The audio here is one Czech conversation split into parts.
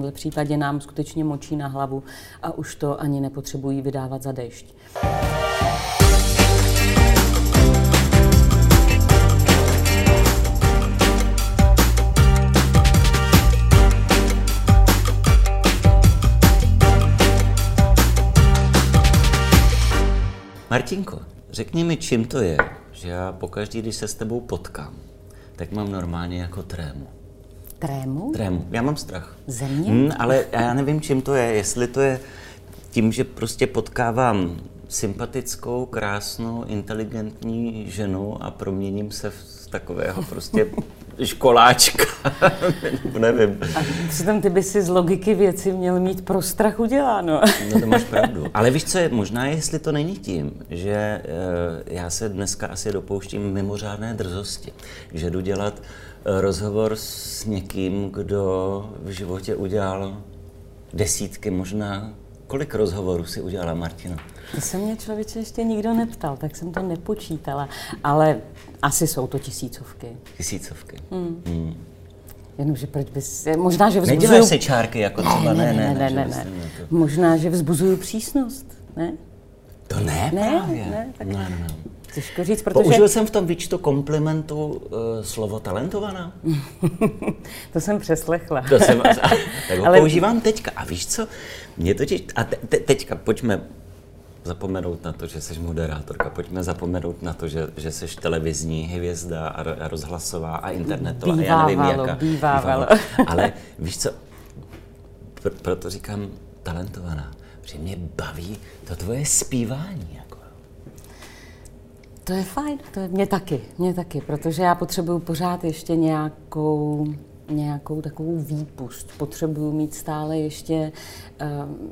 tomhle případě nám skutečně močí na hlavu a už to ani nepotřebují vydávat za dešť. Martinko, řekni mi, čím to je, že já pokaždý, když se s tebou potkám, tak mám normálně jako trému. Trému? Trému. Já mám strach. Země? Hmm, ale já nevím, čím to je. Jestli to je tím, že prostě potkávám sympatickou, krásnou, inteligentní ženu a proměním se v takového prostě školáčka. Nevím. A přitom ty by si z logiky věci měl mít pro strach uděláno. no to máš pravdu. Ale víš co je, možná jestli to není tím, že e, já se dneska asi dopouštím mimořádné drzosti, že jdu dělat rozhovor s někým, kdo v životě udělal desítky, možná Kolik rozhovorů si udělala, Martina? To se mě člověče ještě nikdo neptal, tak jsem to nepočítala. Ale asi jsou to tisícovky. Tisícovky. Hmm. Hmm. Jenomže proč bys... Možná, že vzbuzuju... Neděláš se čárky jako třeba, ne, ne, ne, ne, ne, ne, ne. Možná, že vzbuzuju přísnost, ne? To ne, ne právě. Ne, tak... ne, ne. Těžko říct, protože... Použil jsem v tom výčtu komplimentu uh, slovo talentovaná? to jsem přeslechla. To jsem, tak ho Ale... používám teďka. A víš co? Mě totiž... A te, te, teďka pojďme zapomenout na to, že jsi moderátorka, pojďme zapomenout na to, že, že jsi televizní hvězda a, a rozhlasová a internetová. Bývávalo, já nevím, jaká, bývávalo. Ale víš co, pr- proto říkám talentovaná, že mě baví to tvoje zpívání. To je fajn, to je mě taky, mě taky, protože já potřebuju pořád ještě nějakou nějakou takovou výpust. Potřebuju mít stále ještě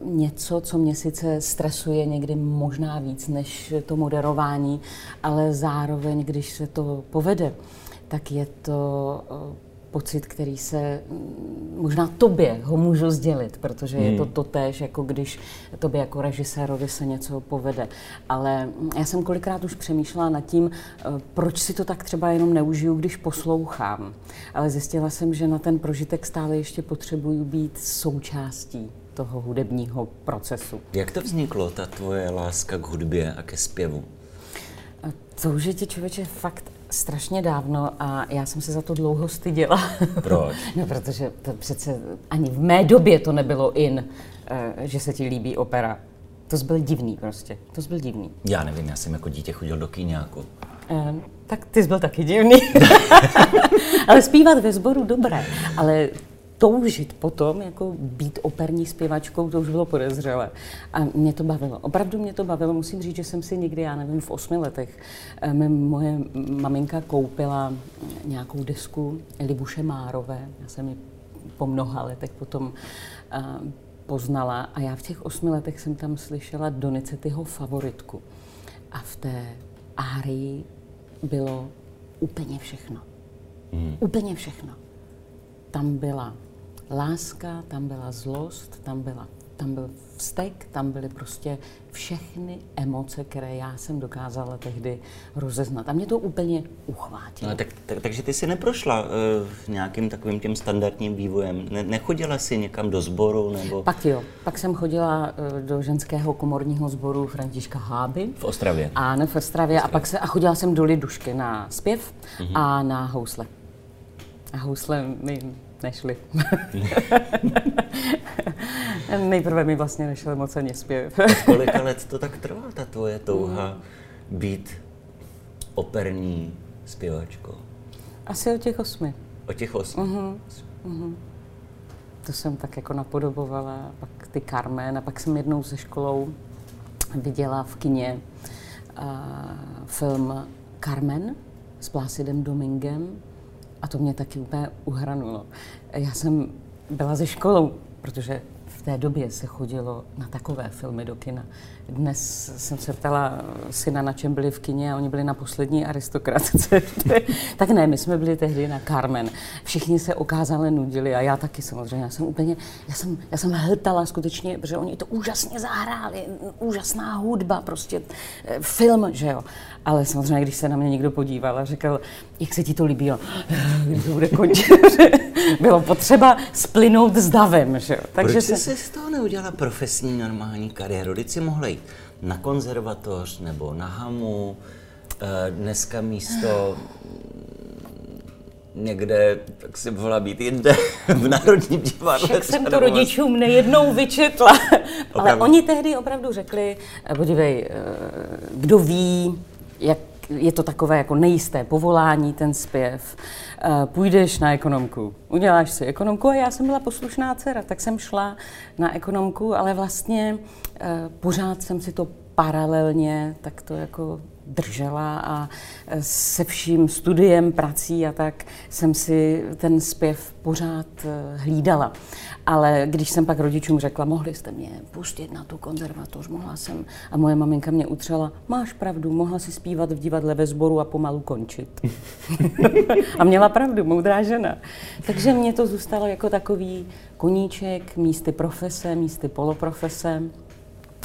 uh, něco, co mě sice stresuje někdy možná víc než to moderování, ale zároveň, když se to povede, tak je to uh, pocit, který se mm, možná tobě ho můžu sdělit, protože hmm. je to hmm. to též, jako když tobě jako režisérovi se něco povede. Ale mm, já jsem kolikrát už přemýšlela nad tím, eh, proč si to tak třeba jenom neužiju, když poslouchám. Ale zjistila jsem, že na ten prožitek stále ještě potřebuju být součástí toho hudebního procesu. Jak to vzniklo, ta tvoje láska k hudbě a ke zpěvu? To už je ti člověče fakt strašně dávno a já jsem se za to dlouho styděla. Proč? no, protože to přece ani v mé době to nebylo in, eh, že se ti líbí opera. To byl divný prostě, to byl divný. Já nevím, já jsem jako dítě chodil do kyňáku. Eh, tak ty jsi byl taky divný. ale zpívat ve sboru dobré, ale toužit potom, jako být operní zpěvačkou, to už bylo podezřelé. A mě to bavilo. Opravdu mě to bavilo. Musím říct, že jsem si někdy, já nevím, v osmi letech, eh, moje maminka koupila nějakou desku Libuše Márové. Já jsem ji po mnoha letech potom eh, poznala a já v těch osmi letech jsem tam slyšela Donizettiho favoritku. A v té árii bylo úplně všechno. Hmm. Úplně všechno. Tam byla láska, tam byla zlost, tam, byla, tam byl vztek, tam byly prostě všechny emoce, které já jsem dokázala tehdy rozeznat. A mě to úplně uchvátilo. No, tak, tak, takže ty jsi neprošla uh, nějakým takovým tím standardním vývojem? Ne, nechodila jsi někam do sboru? Nebo... Pak jo. Pak jsem chodila uh, do ženského komorního sboru Františka Háby. V Ostravě? Ano, v Ostravě. A pak se, a chodila jsem do Lidušky na zpěv uh-huh. a na housle. A housle mi nešli. Nejprve mi vlastně nešel moc ani zpěv. Kolika let to tak trvá, ta tvoje touha být operní zpěvačkou? Asi o těch osmi. O těch osmi? Uh-huh. Uh-huh. To jsem tak jako napodobovala, pak ty Carmen a pak jsem jednou se školou viděla v kině uh, film Carmen s Plácidem Domingem a to mě taky úplně uhranulo. Já jsem byla ze školou, protože v té době se chodilo na takové filmy do kina. Dnes jsem se ptala syna, na čem byli v kině a oni byli na poslední aristokratce. tak ne, my jsme byli tehdy na Carmen. Všichni se okázale nudili a já taky samozřejmě. Já jsem úplně, já jsem, já jsem hltala skutečně, protože oni to úžasně zahráli, úžasná hudba, prostě eh, film, že jo. Ale samozřejmě, když se na mě někdo podíval a řekl, jak se ti to líbilo, kdy to bude končit. Bylo potřeba splynout s davem. Že? Takže Proč se... jsi z toho neudělala profesní normální kariéru? Když jsi mohla jít na konzervatoř nebo na hamu, eh, dneska místo někde, tak si mohla být jinde, v Národním divadle. Tak jsem to rodičům nejednou vyčetla. Ale oni tehdy opravdu řekli, eh, podívej, eh, kdo ví, jak je to takové jako nejisté povolání, ten zpěv. Eh, půjdeš na ekonomku, uděláš si ekonomku a já jsem byla poslušná dcera, tak jsem šla na ekonomku, ale vlastně pořád jsem si to paralelně tak to jako držela a se vším studiem, prací a tak jsem si ten zpěv pořád eh, hlídala. Ale když jsem pak rodičům řekla, mohli jste mě pustit na tu konzervatoř, mohla jsem, a moje maminka mě utřela, máš pravdu, mohla si zpívat v divadle ve sboru a pomalu končit. a měla pravdu, moudrá žena. Takže mě to zůstalo jako takový koníček, místy profese, místy poloprofese,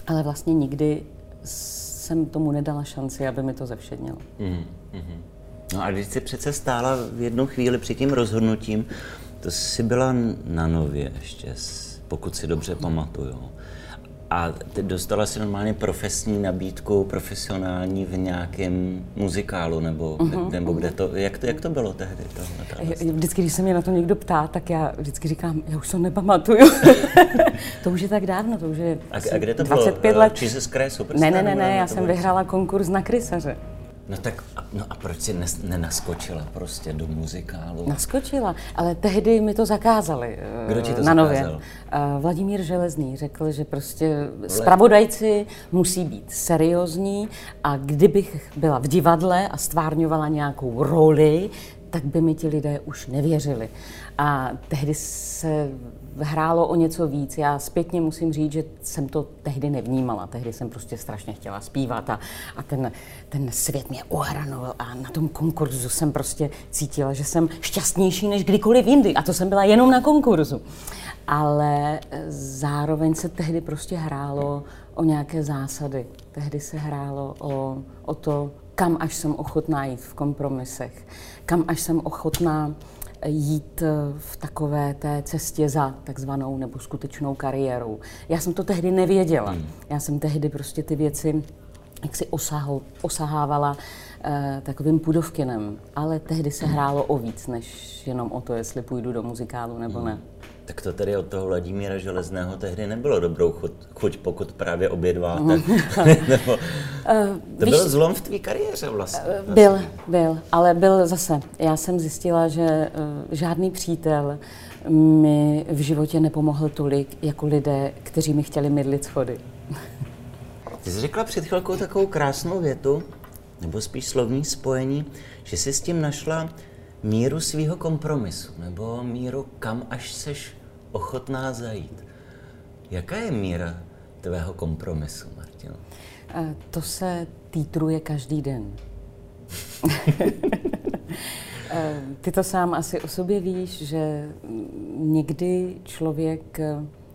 ale vlastně nikdy jsem tomu nedala šanci, aby mi to zevšednilo. Mm, mm. No a když jsi přece stála v jednu chvíli před tím rozhodnutím, to jsi byla na nově ještě, pokud si dobře pamatuju. A ty dostala si normálně profesní nabídku, profesionální v nějakém muzikálu, nebo, uh-huh, nebo kde to, jak to, jak to bylo tehdy? To, vždycky, když se mě na to někdo ptá, tak já vždycky říkám, já už to nepamatuju. to už je tak dávno, to už je a, a kde to 25 bylo? let. Jesus Christ Ne, ne, ne, ne, já jsem vyhrála konkurs na krysaře. No tak, no a proč jsi nenaskočila prostě do muzikálu? Naskočila, ale tehdy mi to zakázali. Kdo ti to na nově. Uh, Vladimír Železný řekl, že prostě spravodajci musí být seriózní a kdybych byla v divadle a stvárňovala nějakou roli, tak by mi ti lidé už nevěřili. A tehdy se hrálo o něco víc. Já zpětně musím říct, že jsem to tehdy nevnímala. Tehdy jsem prostě strašně chtěla zpívat a, a ten, ten svět mě ohranul a na tom konkurzu jsem prostě cítila, že jsem šťastnější než kdykoliv jindy. A to jsem byla jenom na konkurzu. Ale eh, zároveň se tehdy prostě hrálo o nějaké zásady. Tehdy se hrálo o, o to, kam až jsem ochotná jít v kompromisech, kam až jsem ochotná jít eh, v takové té cestě za takzvanou nebo skutečnou kariérou. Já jsem to tehdy nevěděla. Hmm. Já jsem tehdy prostě ty věci jak si osahol, osahávala eh, takovým pudovkinem. Ale tehdy se hrálo o víc, než jenom o to, jestli půjdu do muzikálu nebo hmm. ne. Tak to tedy od toho Vladimíra Železného tehdy nebylo dobrou chuť, chuť pokud právě obědváte. Mm. Nebo, uh, to víš, byl zlom v tvý kariéře vlastně. Uh, byl, byl, ale byl zase. Já jsem zjistila, že uh, žádný přítel mi v životě nepomohl tolik jako lidé, kteří mi chtěli mydlit schody. Ty jsi řekla před chvilkou takovou krásnou větu, nebo spíš slovní spojení, že jsi s tím našla míru svého kompromisu, nebo míru, kam až seš ochotná zajít. Jaká je míra tvého kompromisu, Martino? To se týtruje každý den. Ty to sám asi o sobě víš, že někdy člověk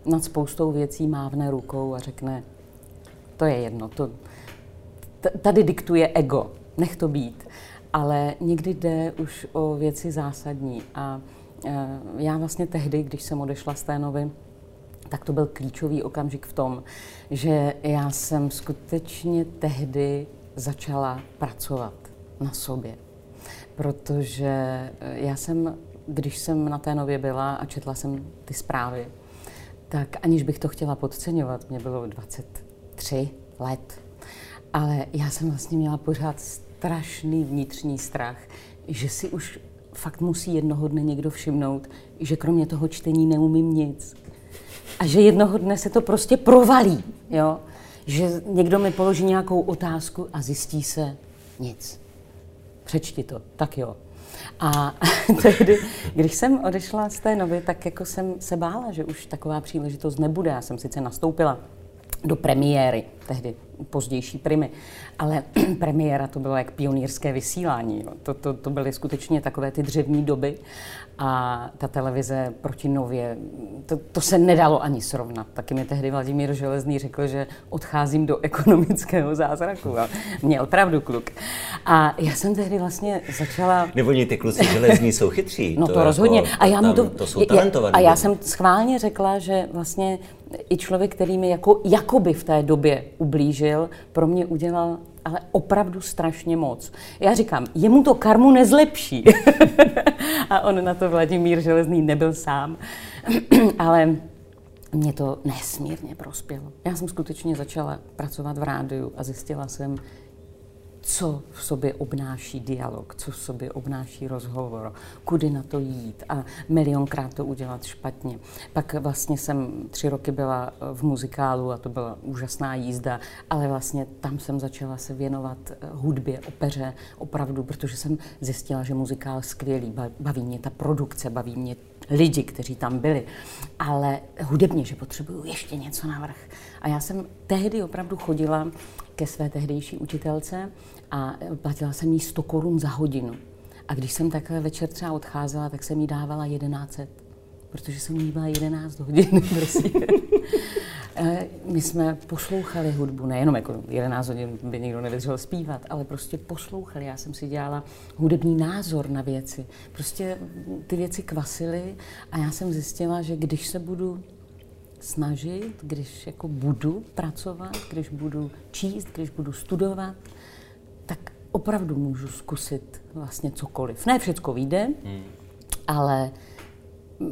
nad spoustou věcí mávne rukou a řekne, to je jedno, to, tady diktuje ego, nech to být ale někdy jde už o věci zásadní. A e, já vlastně tehdy, když jsem odešla z té novy, tak to byl klíčový okamžik v tom, že já jsem skutečně tehdy začala pracovat na sobě. Protože e, já jsem, když jsem na té nově byla a četla jsem ty zprávy, tak aniž bych to chtěla podceňovat, mě bylo 23 let, ale já jsem vlastně měla pořád strašný vnitřní strach, že si už fakt musí jednoho dne někdo všimnout, že kromě toho čtení neumím nic. A že jednoho dne se to prostě provalí, jo? Že někdo mi položí nějakou otázku a zjistí se nic. Přečti to, tak jo. A tehdy, když jsem odešla z té novy, tak jako jsem se bála, že už taková příležitost nebude. Já jsem sice nastoupila do premiéry tehdy pozdější primy. Ale premiéra to bylo jak pionýrské vysílání. Jo. To, to, to byly skutečně takové ty dřevní doby a ta televize proti nově, to, to se nedalo ani srovnat. Taky mi tehdy Vladimír Železný řekl, že odcházím do ekonomického zázraku. A měl pravdu kluk. A já jsem tehdy vlastně začala... Nebo ty kluci železní jsou chytří. No to, to jako, rozhodně. A já mu to, to jsou talentovaní. A já jsem schválně řekla, že vlastně i člověk, který mi jako, jakoby v té době ublížil, pro mě udělal ale opravdu strašně moc. Já říkám, jemu to karmu nezlepší. a on na to Vladimír Železný nebyl sám. ale mě to nesmírně prospělo. Já jsem skutečně začala pracovat v rádiu a zjistila jsem, co v sobě obnáší dialog, co v sobě obnáší rozhovor, kudy na to jít a milionkrát to udělat špatně. Pak vlastně jsem tři roky byla v muzikálu a to byla úžasná jízda, ale vlastně tam jsem začala se věnovat hudbě, opeře, opravdu, protože jsem zjistila, že muzikál skvělý, baví mě ta produkce, baví mě lidi, kteří tam byli, ale hudebně, že potřebuju ještě něco navrh. A já jsem tehdy opravdu chodila ke své tehdejší učitelce a platila jsem jí 100 korun za hodinu. A když jsem takhle večer třeba odcházela, tak jsem jí dávala 1100, protože jsem jí byla 11 hodin prostě. My jsme poslouchali hudbu, nejenom jako 11 hodin by někdo nevydržel zpívat, ale prostě poslouchali. Já jsem si dělala hudební názor na věci. Prostě ty věci kvasily a já jsem zjistila, že když se budu snažit, když jako budu pracovat, když budu číst, když budu studovat, tak opravdu můžu zkusit vlastně cokoliv. Ne všechno vyjde, hmm. ale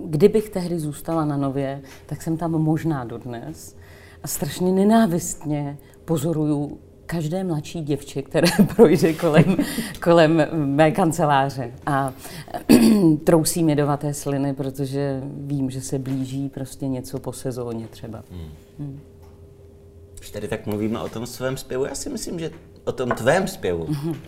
kdybych tehdy zůstala na nově, tak jsem tam možná dodnes a strašně nenávistně pozoruju každé mladší děvče, které projde kolem, kolem mé kanceláře a trousí mi dovaté sliny, protože vím, že se blíží prostě něco po sezóně třeba. Hmm. Hmm. Když tady tak mluvíme o tom svém zpěvu, já si myslím, že o tom tvém zpěvu, hmm.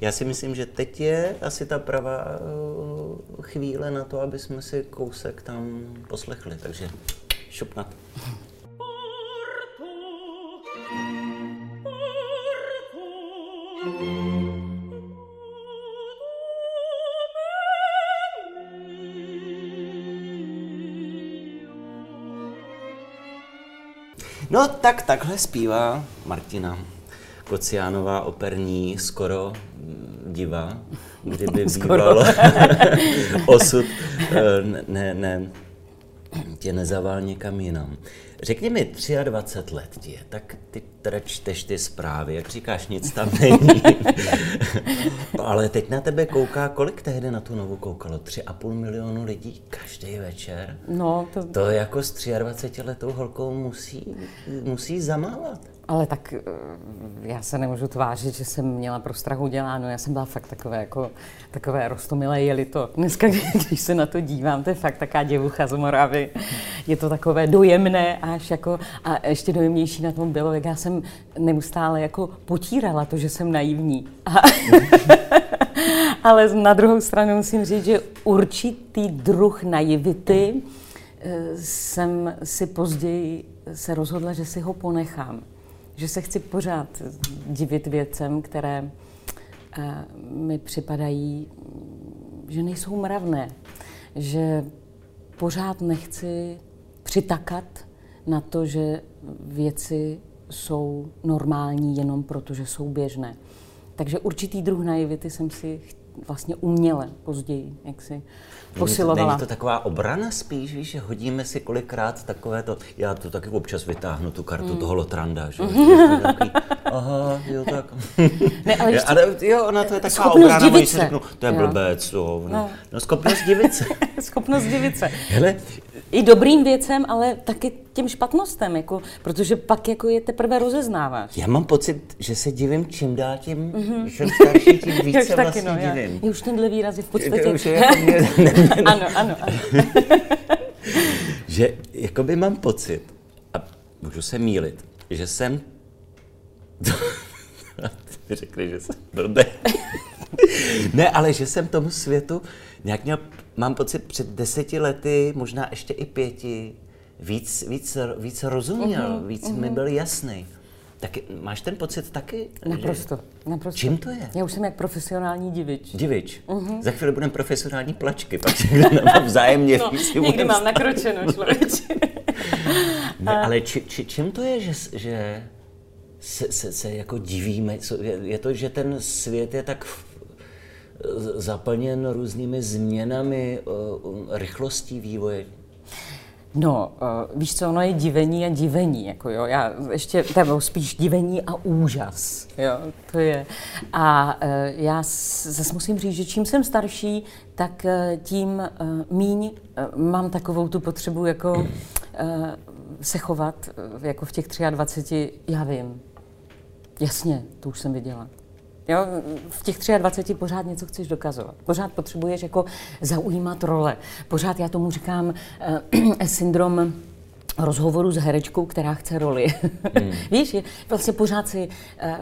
já si myslím, že teď je asi ta pravá uh, chvíle na to, aby jsme si kousek tam poslechli, takže šupnat. No tak takhle zpívá Martina Kociánová operní skoro diva, kdyby býval osud eh, ne, ne, tě nezavál někam jinam. Řekni mi, 23 let ti je, tak ty teda čteš ty zprávy, jak říkáš, nic tam není. Ale teď na tebe kouká, kolik tehdy na tu novu koukalo? 3,5 milionu lidí každý večer? No, to... to jako s 23 letou holkou musí, musí zamávat. Ale tak eh, já se nemůžu tvářit, že jsem měla pro strach uděláno. Já jsem byla fakt takové, jako, takové rostomilé jeli to. Dneska, když se na to dívám, to je fakt taká děvucha z Moravy. Je to takové dojemné až jako, a ještě dojemnější na tom bylo, jak já jsem neustále jako potírala to, že jsem naivní. A, ale na druhou stranu musím říct, že určitý druh naivity eh, jsem si později se rozhodla, že si ho ponechám že se chci pořád divit věcem, které uh, mi připadají, že nejsou mravné, že pořád nechci přitakat na to, že věci jsou normální jenom proto, že jsou běžné. Takže určitý druh naivity jsem si vlastně uměle později, jak si posilovala. Není to taková obrana spíš, víš, že hodíme si kolikrát takové to, já to taky občas vytáhnu, tu kartu mm. toho Lotranda, že? Takový, aha, jo, tak. Ne, ale, ještě, ale jo, ona to je taková obrana, když si řeknu, to je blbec, jo. No. no, schopnost divit se. schopnost divit se. Hele, i dobrým věcem, ale taky těm špatnostem, jako, protože pak jako je teprve rozeznáváš. Já mám pocit, že se divím čím dál tím, mm-hmm. jsem starší, tím víc se vlastně no, divím. Já, už tenhle výraz je v podstatě... Už je jako mě. ano, ano, ano. že jakoby mám pocit, a můžu se mílit, že jsem... Ty řekli, že jsem blbý. ne, ale že jsem tomu světu nějak měl, mám pocit, před deseti lety, možná ještě i pěti, víc, víc, víc rozuměl, uh-huh, víc uh-huh. mi byl jasný. Tak máš ten pocit taky? Naprosto, že... naprosto. Čím to je? Já už jsem jak profesionální divič. Divič. Uh-huh. Za chvíli budeme profesionální plačky, pak se vzájemně no, někdy mám nakročeno, člověče. ne, ale či, či, čím to je, že, že se, se, se jako divíme? Je, je to, že ten svět je tak zaplněn různými změnami, rychlostí vývoje? No, uh, víš co, ono je divení a divení, jako jo, já ještě, nebo spíš divení a úžas, jo, to je. A uh, já zase musím říct, že čím jsem starší, tak uh, tím uh, míň uh, mám takovou tu potřebu, jako uh, se chovat, uh, jako v těch 23, já vím, jasně, to už jsem viděla. Jo, v těch 23 pořád něco chceš dokazovat. Pořád potřebuješ jako zaujímat role. Pořád já tomu říkám eh, syndrom rozhovoru s herečkou, která chce roli. Hmm. Víš, je vlastně pořád si, eh,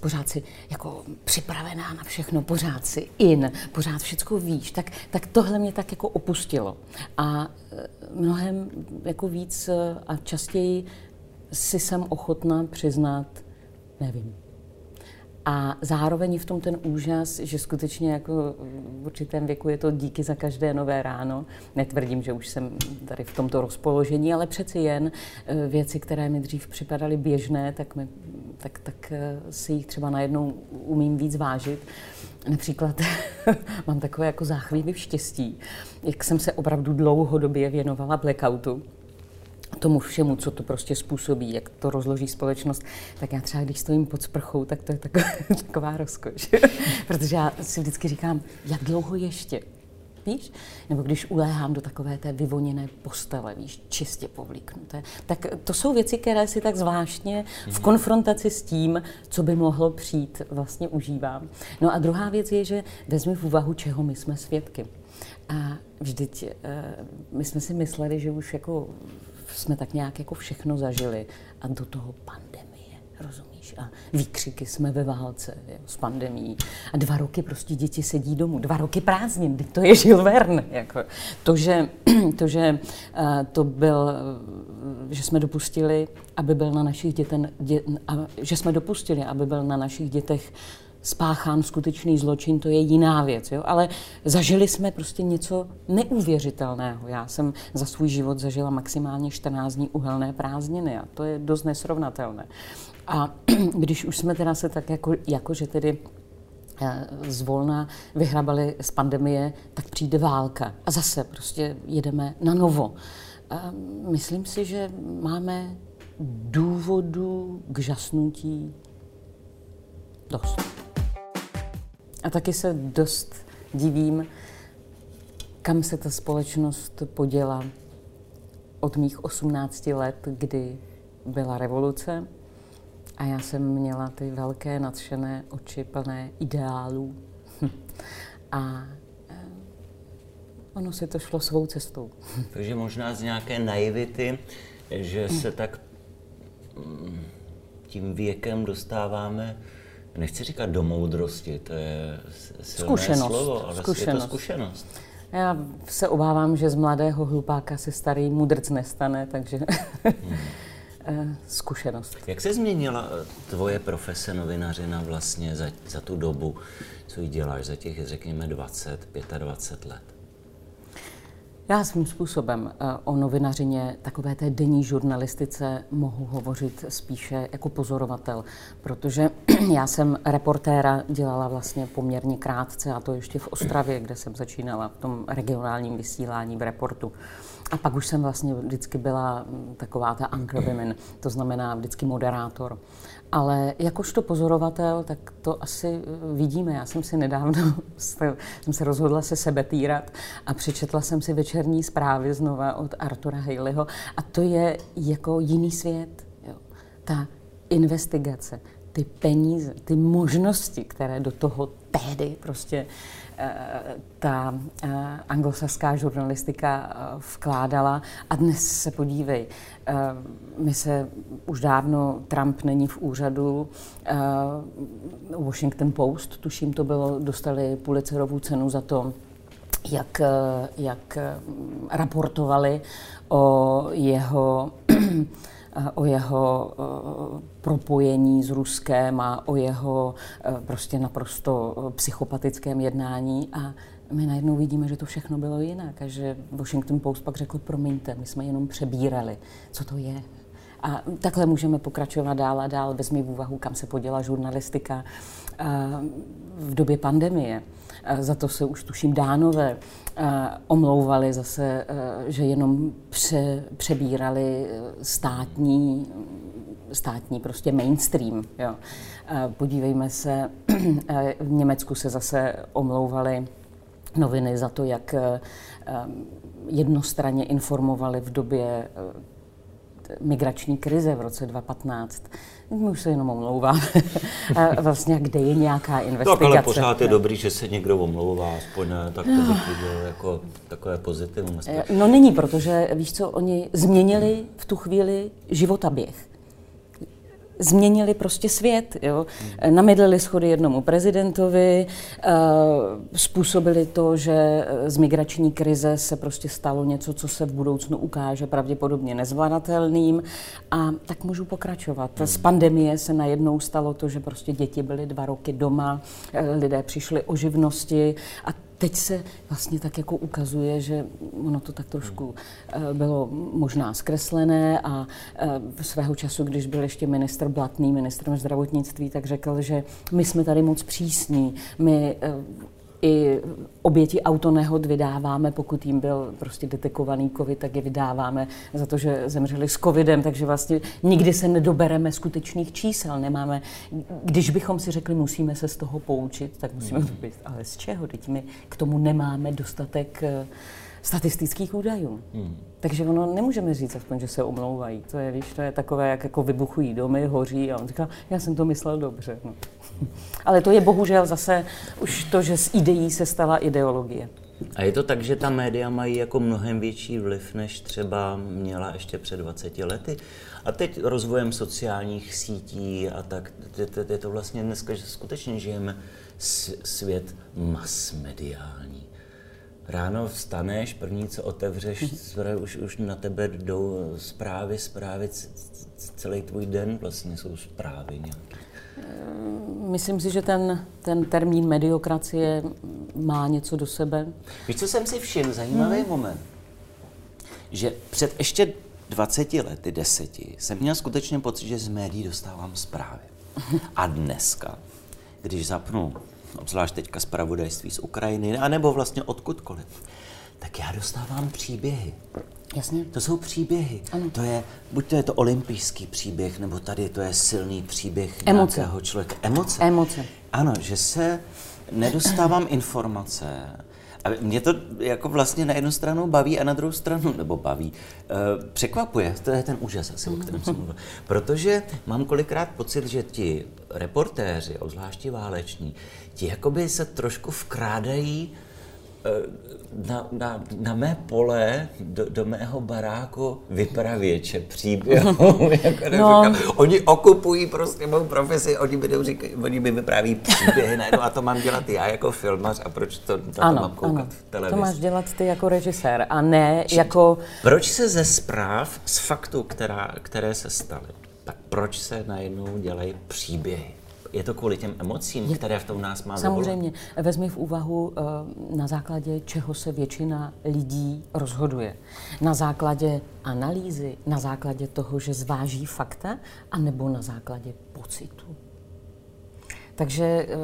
pořád si jako připravená na všechno, pořád si in, pořád všechno víš, tak, tak tohle mě tak jako opustilo. A eh, mnohem jako víc eh, a častěji si jsem ochotná přiznat, nevím, a zároveň v tom ten úžas, že skutečně jako v určitém věku je to díky za každé nové ráno. Netvrdím, že už jsem tady v tomto rozpoložení, ale přeci jen eh, věci, které mi dřív připadaly běžné, tak, mi, tak, tak eh, si jich třeba najednou umím víc vážit. Například mám takové jako záchvěvy štěstí, jak jsem se opravdu dlouhodobě věnovala blackoutu tomu všemu, co to prostě způsobí, jak to rozloží společnost, tak já třeba, když stojím pod sprchou, tak to je taková, taková rozkoš. Protože já si vždycky říkám, jak dlouho ještě? Víš? Nebo když uléhám do takové té vyvoněné postele, víš, čistě povlíknuté. Tak to jsou věci, které si tak zvláštně v mhm. konfrontaci s tím, co by mohlo přijít, vlastně užívám. No a druhá věc je, že vezmi v úvahu, čeho my jsme svědky. A vždyť uh, my jsme si mysleli, že už jako jsme tak nějak jako všechno zažili a do toho pandemie, rozumíš? A výkřiky jsme ve válce jo, s pandemí. A dva roky prostě děti sedí domů. Dva roky prázdnin, to je Žil Verne. Jako. To, že, to, že uh, to byl, že jsme dopustili, aby byl na našich děten, dě, a, že jsme dopustili, aby byl na našich dětech spáchán skutečný zločin, to je jiná věc. Jo? Ale zažili jsme prostě něco neuvěřitelného. Já jsem za svůj život zažila maximálně 14 dní uhelné prázdniny a to je dost nesrovnatelné. A když už jsme teda se tak jako, jako že tedy eh, zvolna vyhrabali z pandemie, tak přijde válka. A zase prostě jedeme na novo. A myslím si, že máme důvodu k žasnutí dost. A taky se dost divím, kam se ta společnost poděla od mých 18 let, kdy byla revoluce a já jsem měla ty velké nadšené oči plné ideálů. a eh, ono si to šlo svou cestou. Takže možná z nějaké naivity, že se tak mm, tím věkem dostáváme nechci říkat do moudrosti, to je silné zkušenost. slovo, ale zkušenost. je to zkušenost. Já se obávám, že z mladého hlupáka se starý mudrc nestane, takže hmm. zkušenost. Jak se změnila eh, tvoje profese novinařina vlastně za, za tu dobu, co ji děláš, za těch, řekněme, 20, 25 let? Já svým způsobem eh, o novinařině, takové té denní žurnalistice, mohu hovořit spíše jako pozorovatel, protože já jsem reportéra dělala vlastně poměrně krátce, a to ještě v Ostravě, kde jsem začínala v tom regionálním vysílání v reportu. A pak už jsem vlastně vždycky byla taková ta anchor women, to znamená vždycky moderátor. Ale jakožto pozorovatel, tak to asi eh, vidíme. Já jsem si nedávno jsem se rozhodla se sebetýrat a přečetla jsem si večerní zprávy znova od Artura Haleyho a to je jako jiný svět. Jo. Ta investigace, ty peníze, ty možnosti, které do toho tehdy prostě Eh, ta eh, anglosaská žurnalistika eh, vkládala. A dnes se podívej, my se už dávno, Trump není v úřadu, Washington Post, tuším to bylo, dostali Pulitzerovu cenu za to, jak, jak raportovali o jeho o jeho propojení s Ruskem a o jeho prostě naprosto psychopatickém jednání a my najednou vidíme, že to všechno bylo jinak a že Washington Post pak řekl, promiňte, my jsme jenom přebírali, co to je. A takhle můžeme pokračovat dál a dál, vezmi v úvahu, kam se poděla žurnalistika v době pandemie. Za to se už tuším dánové omlouvali zase, že jenom pře, přebírali státní, státní prostě mainstream. Jo. Podívejme se, v Německu se zase omlouvali noviny za to, jak eh, eh, jednostranně informovali v době eh, migrační krize v roce 2015. My už se jenom omlouváme. vlastně, kde je nějaká investigace. Tak ale pořád je dobrý, že se někdo omlouvá, aspoň ne, tak to bych viděl jako takové pozitivum. No není, protože víš co, oni změnili v tu chvíli životaběh změnili prostě svět. Jo? Namydlili schody jednomu prezidentovi, eh, způsobili to, že z migrační krize se prostě stalo něco, co se v budoucnu ukáže pravděpodobně nezvladatelným a tak můžu pokračovat. Z pandemie se najednou stalo to, že prostě děti byly dva roky doma, eh, lidé přišli o živnosti a teď se vlastně tak jako ukazuje, že ono to tak trošku eh, bylo možná zkreslené a eh, svého času, když byl ještě ministr Blatný, ministrem zdravotnictví, tak řekl, že my jsme tady moc přísní, my eh, i oběti autonehod vydáváme, pokud jim byl prostě detekovaný covid, tak je vydáváme za to, že zemřeli s covidem, takže vlastně nikdy se nedobereme skutečných čísel. Nemáme, když bychom si řekli, musíme se z toho poučit, tak musíme to být, ale z čeho? Teď my k tomu nemáme dostatek uh, statistických údajů. Hmm. Takže ono nemůžeme říct aspoň, že se omlouvají. To je, víš, to je takové, jak jako vybuchují domy, hoří a on říká, já jsem to myslel dobře. No. Ale to je bohužel zase už to, že z ideí se stala ideologie. A je to tak, že ta média mají jako mnohem větší vliv, než třeba měla ještě před 20 lety. A teď rozvojem sociálních sítí a tak, je to vlastně dneska, že skutečně žijeme svět masmediální. Ráno vstaneš, první, co otevřeš, už, už na tebe jdou zprávy, zprávy, celý tvůj den vlastně jsou zprávy nějaké. Ehm, myslím si, že ten, ten termín mediokracie má něco do sebe. Víš, co jsem si všiml? Zajímavý hmm. moment. Že před ještě 20 lety, deseti, jsem měl skutečně pocit, že z médií dostávám zprávy. A dneska, když zapnu obzvlášť teďka zpravodajství z Ukrajiny, anebo vlastně odkudkoliv, tak já dostávám příběhy. Jasně. To jsou příběhy. Ano. To je, buď to je to olympijský příběh, nebo tady to je silný příběh Emoce. nějakého člověka. Emoce. Emoce. Ano, že se nedostávám informace, a mě to jako vlastně na jednu stranu baví a na druhou stranu, nebo baví, uh, překvapuje. To je ten úžas asi, o kterém jsem mluvil. Protože mám kolikrát pocit, že ti reportéři, obzvláště váleční, ti jakoby se trošku vkrádají Eh, na, na, na mé pole, do, do mého baráku vypravěče příběhů. jako no. Oni okupují prostě mou profesi, oni mi, říkají, oni mi vypráví příběhy najednou a to mám dělat já jako filmař a proč to, to, ano, to mám koukat ano. v televizi. To máš dělat ty jako režisér a ne Či, jako... Proč se ze zpráv, z faktů, která, které se staly, tak proč se najednou dělají příběhy? Je to kvůli těm emocím, je, které v tom nás má Samozřejmě. Vyvolat? Vezmi v úvahu, eh, na základě čeho se většina lidí rozhoduje. Na základě analýzy, na základě toho, že zváží fakta, anebo na základě pocitu. Takže eh,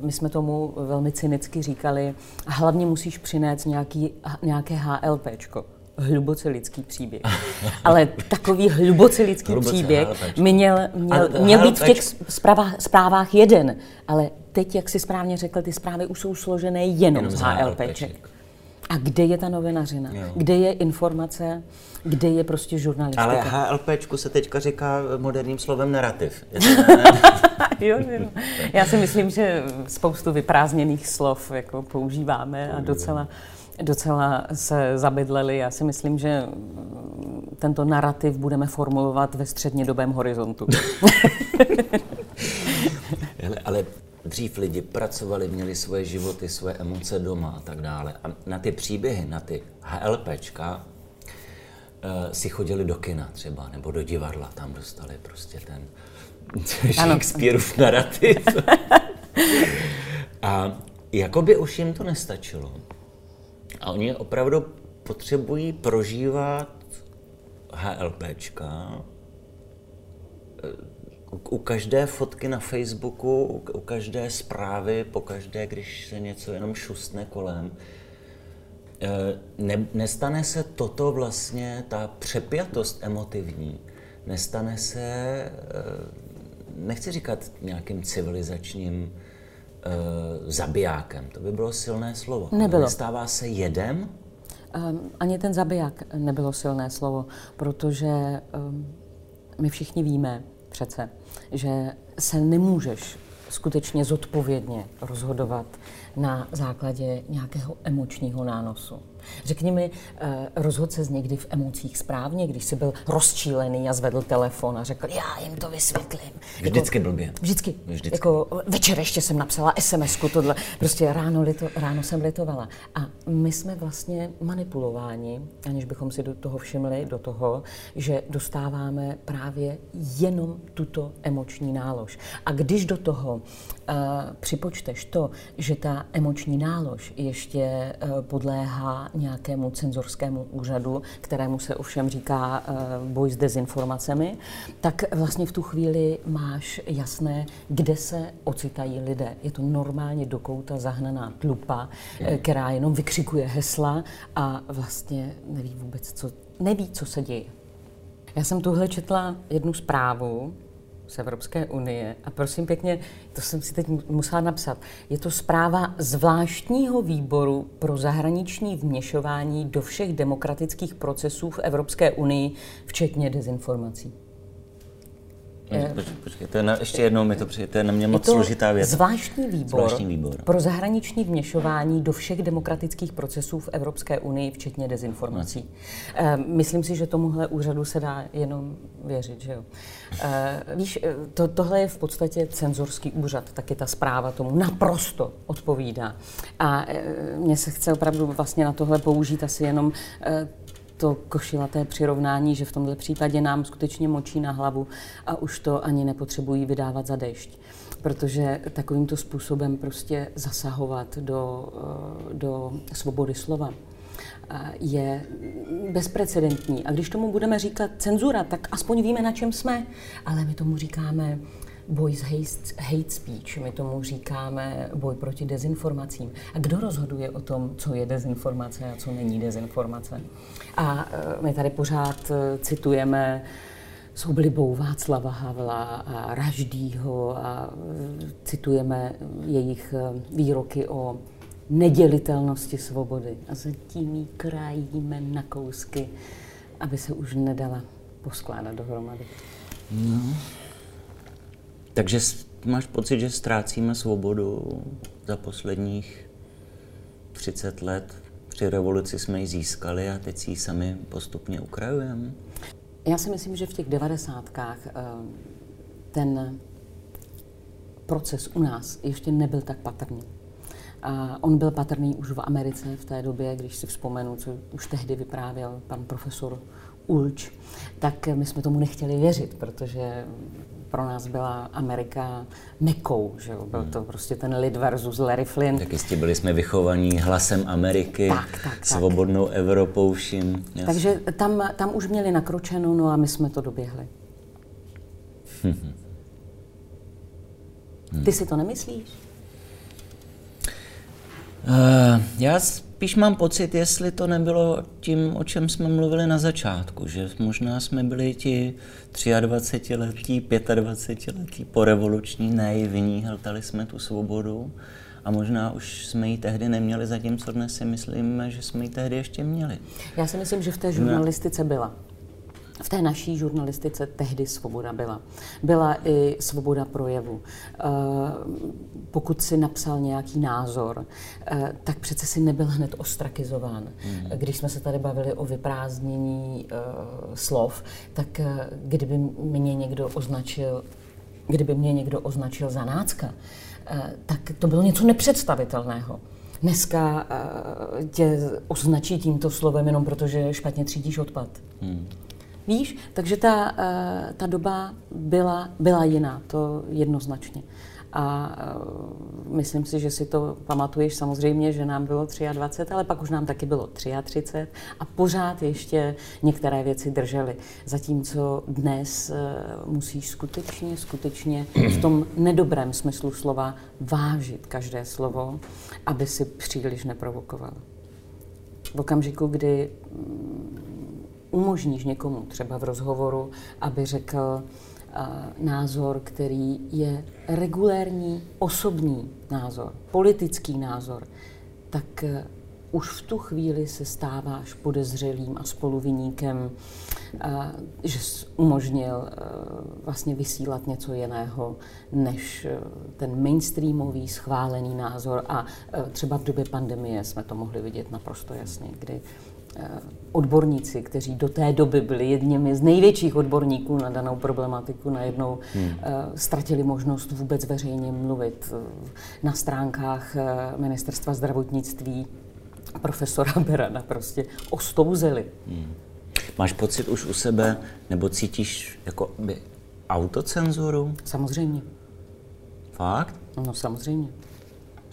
my jsme tomu velmi cynicky říkali, hlavně musíš přinést nějaký, nějaké HLPčko hluboce lidský příběh. Ale takový hluboce lidský hluboce příběh měl, měl, měl být v těch zprávách, zprávách jeden. Ale teď, jak si správně řekl, ty zprávy už jsou složené jenom, jenom z HLPček. A kde je ta novinařina? Jo. Kde je informace? Kde je prostě žurnalistika? Ale HLPčku se teďka říká moderním slovem narrativ. jo, jo. Já si myslím, že spoustu vyprázdněných slov jako používáme a docela docela se zabydleli. Já si myslím, že tento narrativ budeme formulovat ve střednědobém horizontu. Hele, ale dřív lidi pracovali, měli svoje životy, svoje emoce doma a tak dále. A na ty příběhy, na ty HLPčka, si chodili do kina třeba, nebo do divadla, tam dostali prostě ten Shakespeareův narrativ. A jakoby už jim to nestačilo. A oni opravdu potřebují prožívat HLPčka, u každé fotky na Facebooku, u každé zprávy, po každé, když se něco jenom šustne kolem, eh, ne, nestane se toto vlastně, ta přepjatost emotivní, nestane se, eh, nechci říkat nějakým civilizačním zabijákem, to by bylo silné slovo. Nebylo. Nestává se jedem? Um, ani ten zabiják nebylo silné slovo, protože um, my všichni víme přece, že se nemůžeš skutečně zodpovědně rozhodovat na základě nějakého emočního nánosu. Řekni mi, eh, rozhodl se někdy v emocích správně, když jsi byl rozčílený a zvedl telefon a řekl, já jim to vysvětlím. Vždycky jako, blbě. Vždycky. vždycky. Jako, večer ještě jsem napsala sms tohle. Prostě ráno, lito, ráno jsem litovala. A my jsme vlastně manipulováni, aniž bychom si do toho všimli, do toho, že dostáváme právě jenom tuto emoční nálož. A když do toho uh, připočteš to, že ta emoční nálož ještě uh, podléhá nějakému cenzorskému úřadu, kterému se ovšem říká uh, boj s dezinformacemi, tak vlastně v tu chvíli máš jasné, kde se ocitají lidé. Je to normálně do kouta zahnaná tlupa, uh, která jenom vykřikuje hesla a vlastně neví vůbec, co, neví, co se děje. Já jsem tuhle četla jednu zprávu, z Evropské unie. A prosím pěkně, to jsem si teď musela napsat. Je to zpráva zvláštního výboru pro zahraniční vměšování do všech demokratických procesů v Evropské unii, včetně dezinformací. Počkej, počkej, to je na, ještě jednou mi to přijde, to je na mě moc složitá věc. Zvláštní výbor, zvláštní výbor pro zahraniční vměšování do všech demokratických procesů v Evropské unii, včetně dezinformací. E, myslím si, že tomuhle úřadu se dá jenom věřit, že jo. E, víš, eh, to, tohle je v podstatě cenzorský úřad, taky ta zpráva tomu naprosto odpovídá. A e, mně se chce opravdu vlastně na tohle použít asi jenom e, to košilaté přirovnání, že v tomto případě nám skutečně močí na hlavu a už to ani nepotřebují vydávat za dešť. Protože takovýmto způsobem prostě zasahovat do, eh, do svobody slova eh, je bezprecedentní. A když tomu budeme říkat cenzura, tak aspoň víme, na čem jsme. Ale my tomu říkáme boj s hate, hate speech, my tomu říkáme boj proti dezinformacím. A kdo rozhoduje o tom, co je dezinformace a co není dezinformace? A e, my tady pořád e, citujeme s oblibou Václava Havla a Raždýho a e, citujeme jejich výroky o nedělitelnosti svobody. A zatím ji krájíme na kousky, aby se už nedala poskládat dohromady. No. Takže máš pocit, že ztrácíme svobodu za posledních 30 let? Při revoluci jsme ji získali a teď si ji sami postupně ukrajujeme? Já si myslím, že v těch devadesátkách eh, ten proces u nás ještě nebyl tak patrný. A on byl patrný už v Americe v té době, když si vzpomenu, co už tehdy vyprávěl pan profesor Ulč, tak my jsme tomu nechtěli věřit, protože pro nás byla Amerika mekou, že jo? Byl hmm. to prostě ten lid versus Larry Flynn. Tak jistě byli jsme vychovaní hlasem Ameriky, tak, tak, svobodnou tak. Evropou vším. Takže tam, tam už měli nakročeno, no a my jsme to doběhli. Hmm. Ty si to nemyslíš? Uh, já spíš mám pocit, jestli to nebylo tím, o čem jsme mluvili na začátku, že možná jsme byli ti 23-letí, 25-letí porevoluční naivní, hltali jsme tu svobodu a možná už jsme ji tehdy neměli, zatímco dnes si myslíme, že jsme ji tehdy ještě měli. Já si myslím, že v té žurnalistice byla v té naší žurnalistice tehdy svoboda byla. Byla i svoboda projevu. Eh, pokud si napsal nějaký názor, eh, tak přece si nebyl hned ostrakizován. Hmm. Když jsme se tady bavili o vyprázdnění eh, slov, tak kdyby mě někdo označil kdyby mě někdo označil za nácka, tak to bylo něco nepředstavitelného. dneska tě označí tímto slovem jenom protože špatně třídíš odpad. Hmm. Víš, takže ta, uh, ta doba byla, byla jiná, to jednoznačně. A uh, myslím si, že si to pamatuješ samozřejmě, že nám bylo 23, ale pak už nám taky bylo 33 a pořád ještě některé věci držely. Zatímco dnes uh, musíš skutečně, skutečně v tom nedobrém smyslu slova vážit každé slovo, aby si příliš neprovokoval. V okamžiku, kdy umožníš někomu třeba v rozhovoru, aby řekl, názor, který je regulérní osobní názor, politický názor, tak e, už v tu chvíli se stáváš podezřelým a spoluviníkem, že jsi umožnil vlastně vysílat něco jiného než ten mainstreamový schválený názor. A třeba v době pandemie jsme to mohli vidět naprosto jasně, kdy Eh, odborníci, kteří do té doby byli jedněmi z největších odborníků na danou problematiku, najednou hmm. Eh, ztratili možnost vůbec veřejně mluvit. Na stránkách eh, ministerstva zdravotnictví profesora Berana prostě ostouzeli. Hmm. Máš pocit už u sebe, nebo cítíš jako by autocenzuru? Samozřejmě. Fakt? No samozřejmě.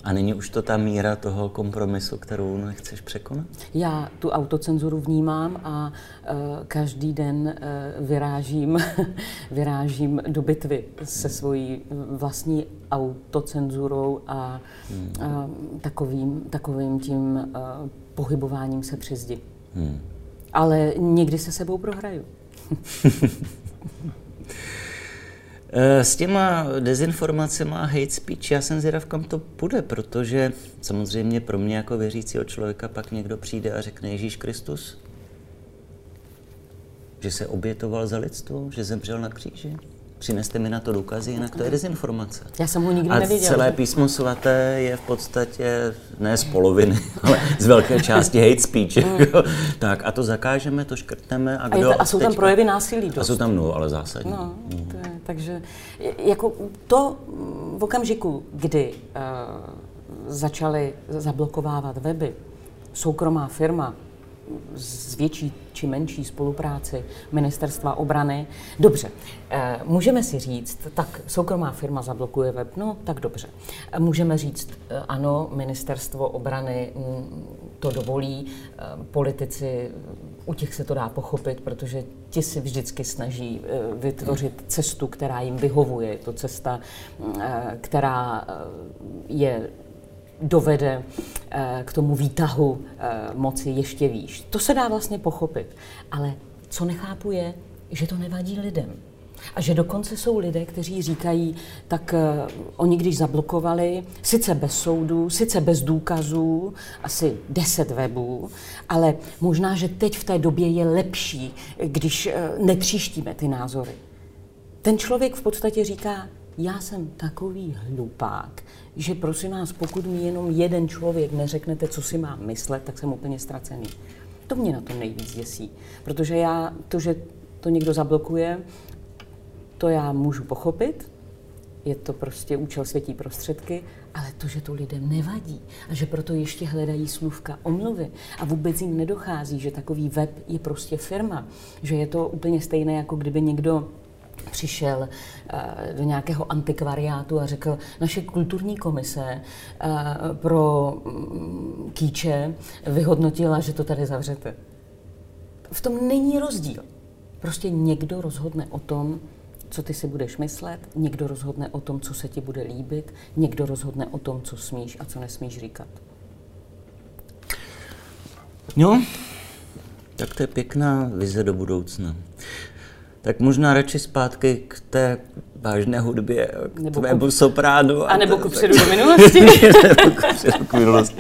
A není už to ta míra toho kompromisu, kterou nechceš překonat? Já tu autocenzuru vnímám a uh, každý den uh, vyrážím, vyrážím do bitvy se hmm. svojí vlastní autocenzurou a hmm. uh, takovým, takovým tím uh, pohybováním se při zdi. Hmm. Ale někdy se sebou prohraju. Eh, s těma dezinformacemi a hate speech, já jsem zvědav, kam to půjde, protože samozřejmě pro mě jako věřícího člověka pak někdo přijde a řekne Ježíš Kristus, že se obětoval za lidstvo, že zemřel na kříži. Přineste mi na to důkazy, jinak to je dezinformace. Já jsem ho nikdy a neviděl. celé písmo svaté je v podstatě ne z poloviny, ale z velké části hate speech. Mm. tak a to zakážeme, to škrtneme. A, kdo a, a jsou tam projevy násilí dost. A jsou tam, no, ale zásadní. No, mm. to je, takže jako to v okamžiku, kdy uh, začaly zablokovávat weby, soukromá firma z větší či menší spolupráci ministerstva obrany. Dobře, eh, můžeme si říct, tak soukromá firma zablokuje web, no tak dobře. Můžeme říct, eh, ano, ministerstvo obrany mm, to dovolí, eh, politici, u těch se to dá pochopit, protože ti si vždycky snaží vytvořit cestu, která jim vyhovuje. Je to cesta, která je dovede eh, k tomu výtahu eh, moci ještě výš. To se dá vlastně pochopit. Ale co nechápu je, že to nevadí lidem. A že dokonce jsou lidé, kteří říkají, tak uh, oni když zablokovali, sice bez soudu, sice bez důkazů, asi deset webů, ale možná, že teď v té době je lepší, když uh, netříštíme ty názory. Ten člověk v podstatě říká, já jsem takový hlupák, že prosím vás, pokud mi jenom jeden člověk neřeknete, co si mám myslet, tak jsem úplně ztracený. To mě na tom nejvíc děsí, protože já, to, že to někdo zablokuje, to já můžu pochopit, je to prostě účel světí prostředky, ale to, že to lidem nevadí a že proto ještě hledají slůvka omluvy a vůbec jim nedochází, že takový web je prostě firma, že je to úplně stejné, jako kdyby někdo přišel eh, do nějakého antikvariátu a řekl, naše kulturní komise eh, pro mm, kýče vyhodnotila, že to tady zavřete. V tom není rozdíl. Prostě někdo rozhodne o tom, co ty si budeš myslet, někdo rozhodne o tom, co se ti bude líbit, někdo rozhodne o tom, co smíš a co nesmíš říkat. No, tak to je pěkná vize do budoucna. Tak možná radši zpátky k té vážné hudbě, k nebo tvému ku... sopránu. A, a nebo ku předu do minulosti. nebo ku předu k minulosti.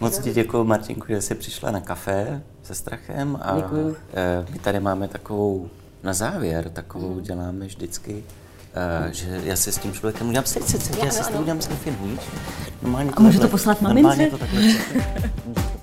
Moc ti děkuji, Martinku, že jsi přišla na kafe se strachem. A děkuji. Eh, my tady máme takovou, na závěr, takovou mm. děláme vždycky, Uh, že já se s tím člověkem udělám srdce, já, já se s tím udělám selfie, víš? Normálně a můžu to poslat mamince? Normálně to takhle